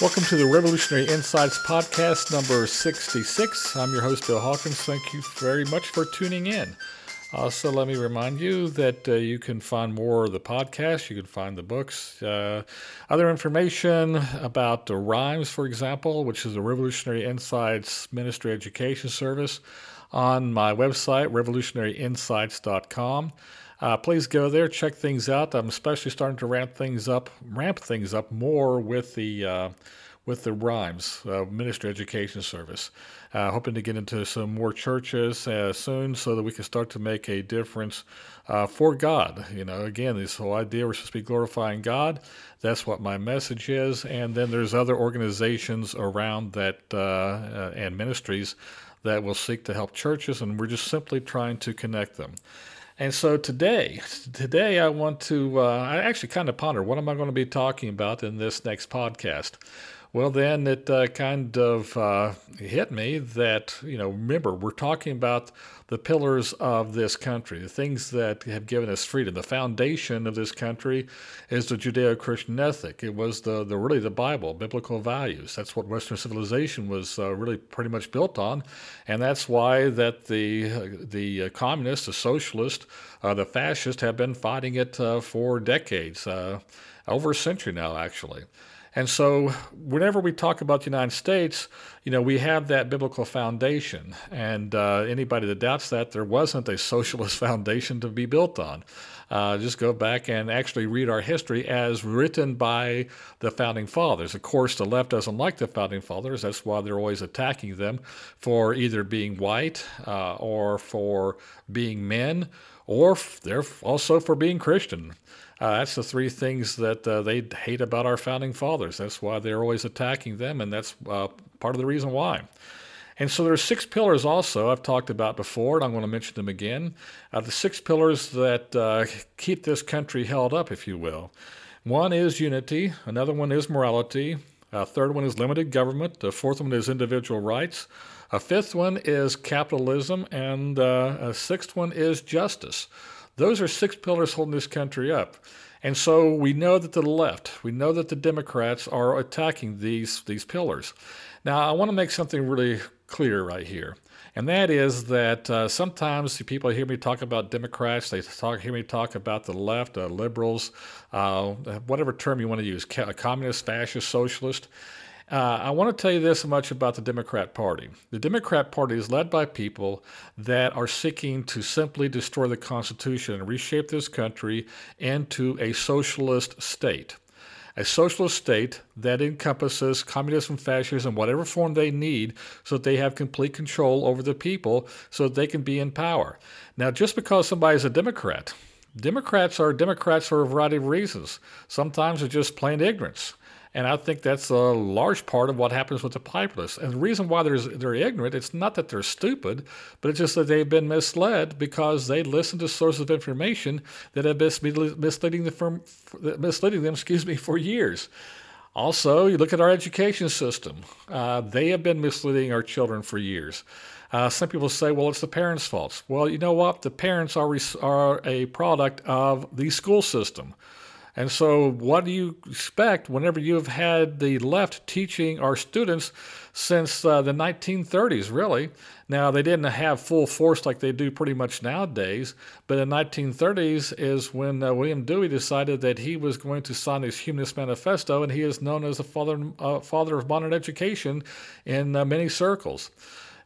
Welcome to the Revolutionary Insights Podcast number 66. I'm your host, Bill Hawkins. Thank you very much for tuning in. Also, let me remind you that uh, you can find more of the podcast. You can find the books, uh, other information about the RIMES, for example, which is the Revolutionary Insights Ministry Education Service, on my website, revolutionaryinsights.com. Uh, please go there, check things out. I'm especially starting to ramp things up, ramp things up more with the uh, with the RIMES uh, Ministry Education Service. Uh, hoping to get into some more churches uh, soon, so that we can start to make a difference uh, for God. You know, again, this whole idea we're supposed to be glorifying God. That's what my message is. And then there's other organizations around that and ministries that will seek to help churches, and we're just simply trying to connect them. And so today, today I want to, uh, I actually kind of ponder what am I going to be talking about in this next podcast. Well, then it uh, kind of uh, hit me that, you know, remember, we're talking about the pillars of this country, the things that have given us freedom. The foundation of this country is the Judeo Christian ethic. It was the, the really the Bible, biblical values. That's what Western civilization was uh, really pretty much built on. And that's why that the, the uh, communists, the socialists, uh, the fascists have been fighting it uh, for decades, uh, over a century now, actually. And so, whenever we talk about the United States, you know, we have that biblical foundation. And uh, anybody that doubts that, there wasn't a socialist foundation to be built on. Uh, just go back and actually read our history as written by the founding fathers. Of course, the left doesn't like the founding fathers. That's why they're always attacking them for either being white uh, or for being men, or they're also for being Christian. Uh, that's the three things that uh, they hate about our founding fathers. That's why they're always attacking them, and that's uh, part of the reason why. And so there are six pillars also I've talked about before, and I'm going to mention them again. Uh, the six pillars that uh, keep this country held up, if you will. One is unity, another one is morality, a third one is limited government, the fourth one is individual rights, a fifth one is capitalism, and uh, a sixth one is justice. Those are six pillars holding this country up. And so we know that the left, we know that the Democrats are attacking these, these pillars. Now, I want to make something really clear right here. And that is that uh, sometimes people hear me talk about Democrats, they talk, hear me talk about the left, uh, liberals, uh, whatever term you want to use, communist, fascist, socialist. Uh, I want to tell you this much about the Democrat Party. The Democrat Party is led by people that are seeking to simply destroy the Constitution and reshape this country into a socialist state. A socialist state that encompasses communism, fascism, whatever form they need, so that they have complete control over the people so that they can be in power. Now, just because somebody is a Democrat, Democrats are Democrats for a variety of reasons. Sometimes it's just plain ignorance. And I think that's a large part of what happens with the populace. And the reason why they're ignorant, it's not that they're stupid, but it's just that they've been misled because they listen to sources of information that have been misleading them, misleading them excuse me, for years. Also, you look at our education system. Uh, they have been misleading our children for years. Uh, some people say, well, it's the parents' fault. Well, you know what? The parents are, are a product of the school system. And so, what do you expect whenever you've had the left teaching our students since uh, the 1930s, really? Now, they didn't have full force like they do pretty much nowadays, but in the 1930s is when uh, William Dewey decided that he was going to sign his Humanist Manifesto, and he is known as the father, uh, father of modern education in uh, many circles.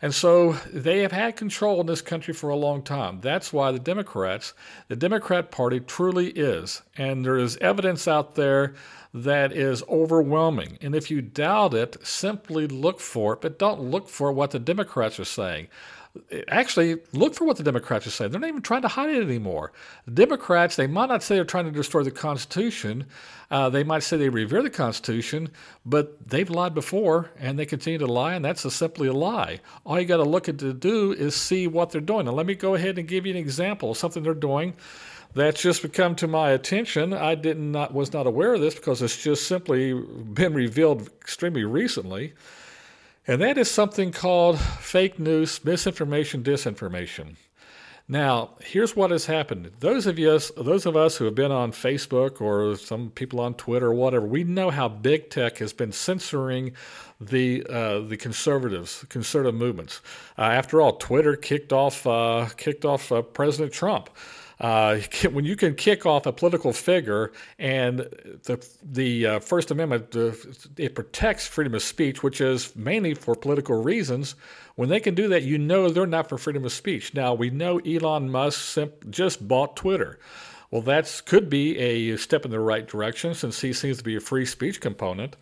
And so they have had control in this country for a long time. That's why the Democrats, the Democrat Party truly is. And there is evidence out there that is overwhelming. And if you doubt it, simply look for it, but don't look for what the Democrats are saying actually look for what the Democrats are saying. They're not even trying to hide it anymore. The Democrats, they might not say they're trying to destroy the Constitution. Uh, they might say they revere the Constitution, but they've lied before and they continue to lie, and that's a simply a lie. All you got to look at to do is see what they're doing. Now, let me go ahead and give you an example of something they're doing that's just become to my attention. I did not was not aware of this because it's just simply been revealed extremely recently. And that is something called fake news, misinformation, disinformation. Now, here's what has happened. Those of us, those of us who have been on Facebook or some people on Twitter or whatever, we know how big tech has been censoring the uh, the conservatives, conservative movements. Uh, after all, Twitter kicked off uh, kicked off uh, President Trump. Uh, when you can kick off a political figure and the the uh, First Amendment uh, it protects freedom of speech, which is mainly for political reasons. When they can do that, you know they're not for freedom of speech. Now we know Elon Musk just bought Twitter. Well, that could be a step in the right direction since he seems to be a free speech component,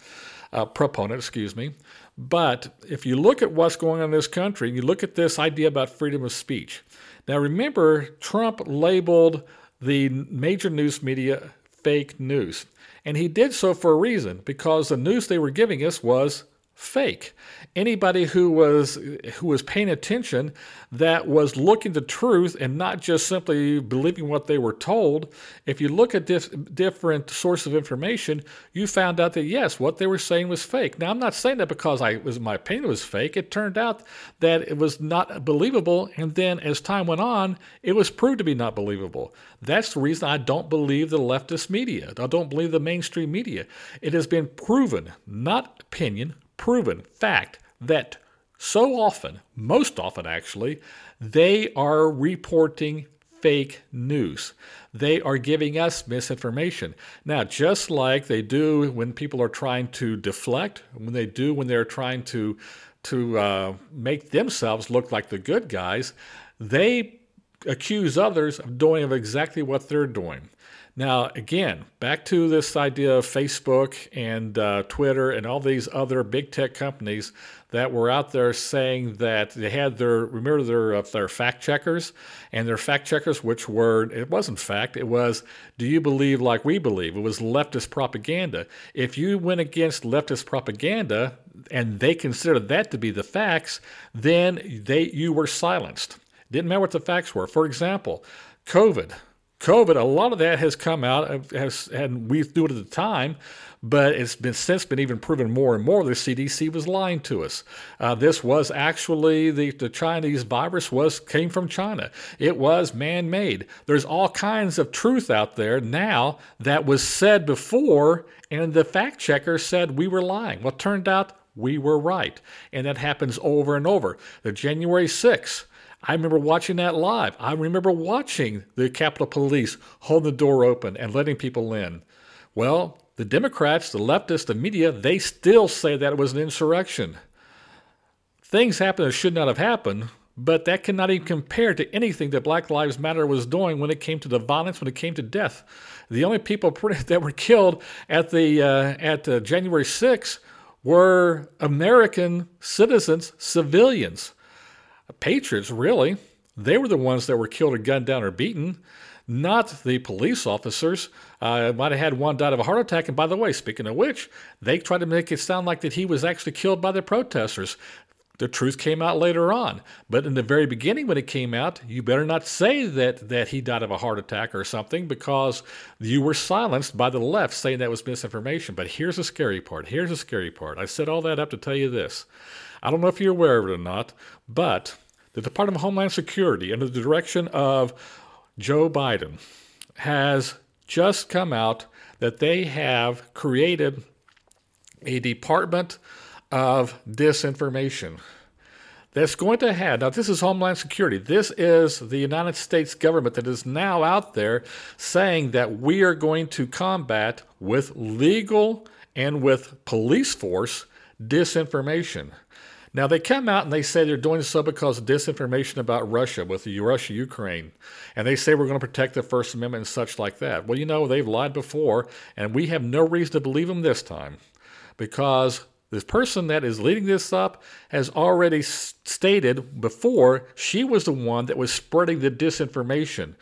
uh, proponent, excuse me. But if you look at what's going on in this country, you look at this idea about freedom of speech. Now, remember, Trump labeled the major news media fake news. And he did so for a reason, because the news they were giving us was fake. Anybody who was who was paying attention that was looking the truth and not just simply believing what they were told, if you look at this different source of information, you found out that yes, what they were saying was fake. Now I'm not saying that because I was my opinion was fake. It turned out that it was not believable, and then as time went on, it was proved to be not believable. That's the reason I don't believe the leftist media. I don't believe the mainstream media. It has been proven, not opinion, proven fact that so often, most often actually, they are reporting fake news. They are giving us misinformation. Now, just like they do when people are trying to deflect, when they do when they're trying to to uh, make themselves look like the good guys, they accuse others of doing of exactly what they're doing. Now, again, back to this idea of Facebook and uh, Twitter and all these other big tech companies that were out there saying that they had their remember their uh, their fact checkers and their fact checkers, which were it wasn't fact, it was do you believe like we believe? It was leftist propaganda. If you went against leftist propaganda and they considered that to be the facts, then they you were silenced. Didn't matter what the facts were. For example, COVID. COVID, a lot of that has come out, has, and we knew it at the time, but it's been since been even proven more and more the CDC was lying to us. Uh, this was actually the, the Chinese virus was came from China. It was man-made. There's all kinds of truth out there now that was said before, and the fact checker said we were lying. Well, turned out we were right, and that happens over and over. The January 6th I remember watching that live. I remember watching the Capitol Police hold the door open and letting people in. Well, the Democrats, the leftists, the media, they still say that it was an insurrection. Things happened that should not have happened, but that cannot even compare to anything that Black Lives Matter was doing when it came to the violence, when it came to death. The only people that were killed at the uh, at uh, January 6th were American citizens, civilians patriots, really. They were the ones that were killed or gunned down or beaten, not the police officers. Uh, might have had one died of a heart attack. And by the way, speaking of which, they tried to make it sound like that he was actually killed by the protesters. The truth came out later on. But in the very beginning, when it came out, you better not say that, that he died of a heart attack or something because you were silenced by the left saying that was misinformation. But here's the scary part. Here's the scary part. I set all that up to tell you this. I don't know if you're aware of it or not, but the Department of Homeland Security, under the direction of Joe Biden, has just come out that they have created a Department of Disinformation that's going to have now this is homeland security. This is the united states government that is now out there saying that we are going to combat with legal and with police force disinformation now, they come out and they say they're doing so because of disinformation about Russia with the Russia Ukraine. And they say we're going to protect the First Amendment and such like that. Well, you know, they've lied before, and we have no reason to believe them this time because this person that is leading this up has already stated before she was the one that was spreading the disinformation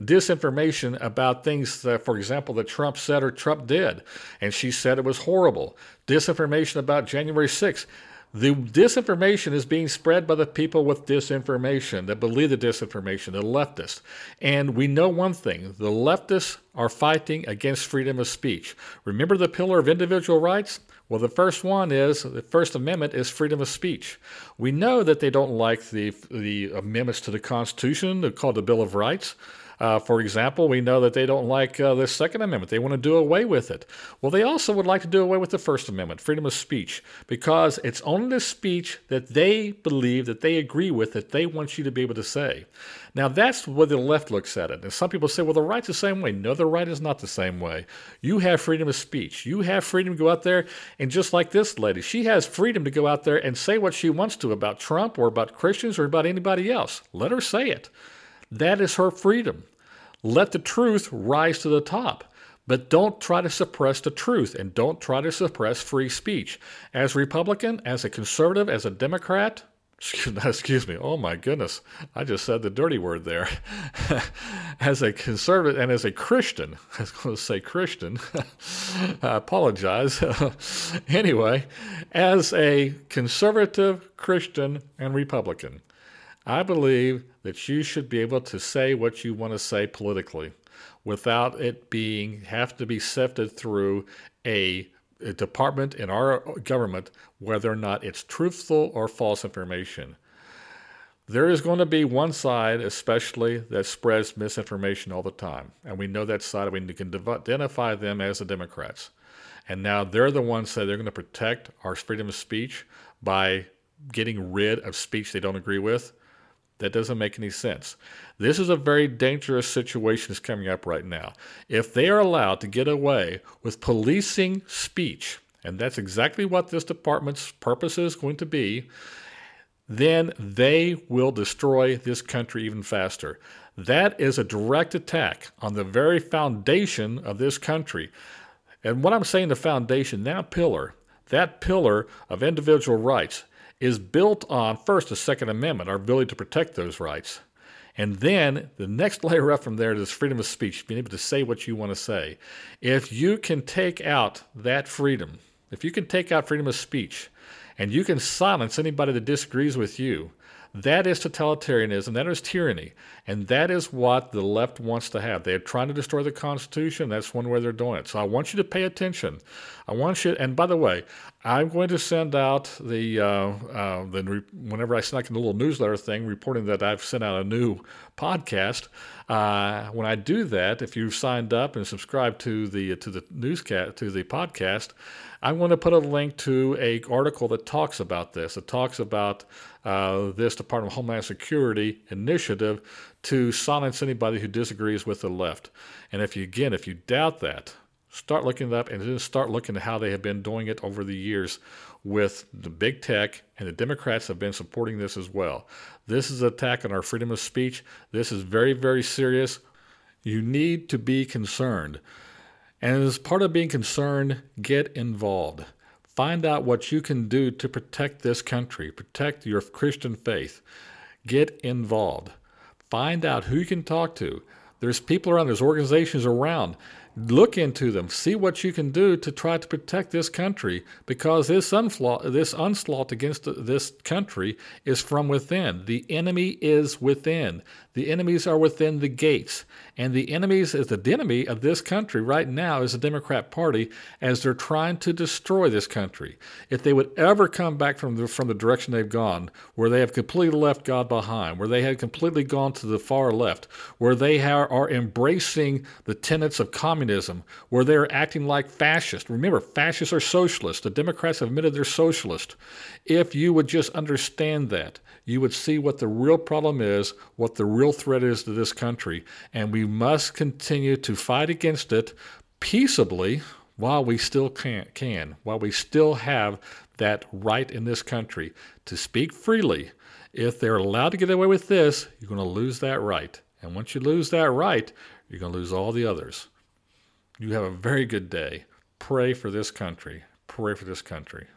disinformation about things that, for example, that Trump said or Trump did. And she said it was horrible. Disinformation about January 6th. The disinformation is being spread by the people with disinformation that believe the disinformation, the leftists. And we know one thing the leftists are fighting against freedom of speech. Remember the pillar of individual rights? Well, the first one is the First Amendment is freedom of speech. We know that they don't like the the amendments to the Constitution called the Bill of Rights. Uh, for example, we know that they don't like uh, the Second Amendment. They want to do away with it. Well, they also would like to do away with the First Amendment, freedom of speech, because it's only the speech that they believe, that they agree with, that they want you to be able to say. Now, that's what the left looks at it. And some people say, well, the right's the same way. No, the right is not the same way. You have freedom of speech. You have freedom to go out there, and just like this lady, she has freedom to go out there and say what she wants to about Trump or about Christians or about anybody else. Let her say it. That is her freedom. Let the truth rise to the top. But don't try to suppress the truth and don't try to suppress free speech. As a Republican, as a conservative, as a Democrat, excuse me, oh my goodness, I just said the dirty word there. as a conservative and as a Christian, I was going to say Christian, I apologize. anyway, as a conservative Christian and Republican, I believe that you should be able to say what you want to say politically without it being have to be sifted through a, a department in our government whether or not it's truthful or false information. There is going to be one side, especially, that spreads misinformation all the time. And we know that side. We can identify them as the Democrats. And now they're the ones that they're going to protect our freedom of speech by getting rid of speech they don't agree with. That doesn't make any sense. This is a very dangerous situation that's coming up right now. If they are allowed to get away with policing speech, and that's exactly what this department's purpose is going to be, then they will destroy this country even faster. That is a direct attack on the very foundation of this country. And what I'm saying, the foundation, that pillar, that pillar of individual rights, is built on first the Second Amendment, our ability to protect those rights. And then the next layer up from there is freedom of speech, being able to say what you want to say. If you can take out that freedom, if you can take out freedom of speech, and you can silence anybody that disagrees with you, that is totalitarianism. That is tyranny. And that is what the left wants to have. They're trying to destroy the Constitution. That's one way they're doing it. So I want you to pay attention. I want you, and by the way, I'm going to send out the, uh, uh, the whenever I send out the little newsletter thing reporting that I've sent out a new podcast. Uh, when I do that, if you've signed up and subscribed to the to the newscast to the podcast, I'm going to put a link to a article that talks about this. It talks about uh, this Department of Homeland Security initiative to silence anybody who disagrees with the left. And if you again, if you doubt that, start looking it up and then start looking at how they have been doing it over the years with the big tech and the Democrats have been supporting this as well. This is an attack on our freedom of speech. This is very, very serious. You need to be concerned. And as part of being concerned, get involved. Find out what you can do to protect this country, protect your Christian faith. Get involved. Find out who you can talk to. There's people around, there's organizations around look into them, see what you can do to try to protect this country because this onslaught, this onslaught against this country is from within. The enemy is within. The enemies are within the gates. And the enemies is the enemy of this country right now is the Democrat Party as they're trying to destroy this country. If they would ever come back from the, from the direction they've gone, where they have completely left God behind, where they have completely gone to the far left, where they are, are embracing the tenets of communism communism, where they're acting like fascists. Remember, fascists are socialists. The Democrats have admitted they're socialist. If you would just understand that, you would see what the real problem is, what the real threat is to this country, and we must continue to fight against it peaceably while we still can, can while we still have that right in this country to speak freely. If they're allowed to get away with this, you're going to lose that right. And once you lose that right, you're going to lose all the others. You have a very good day. Pray for this country. Pray for this country.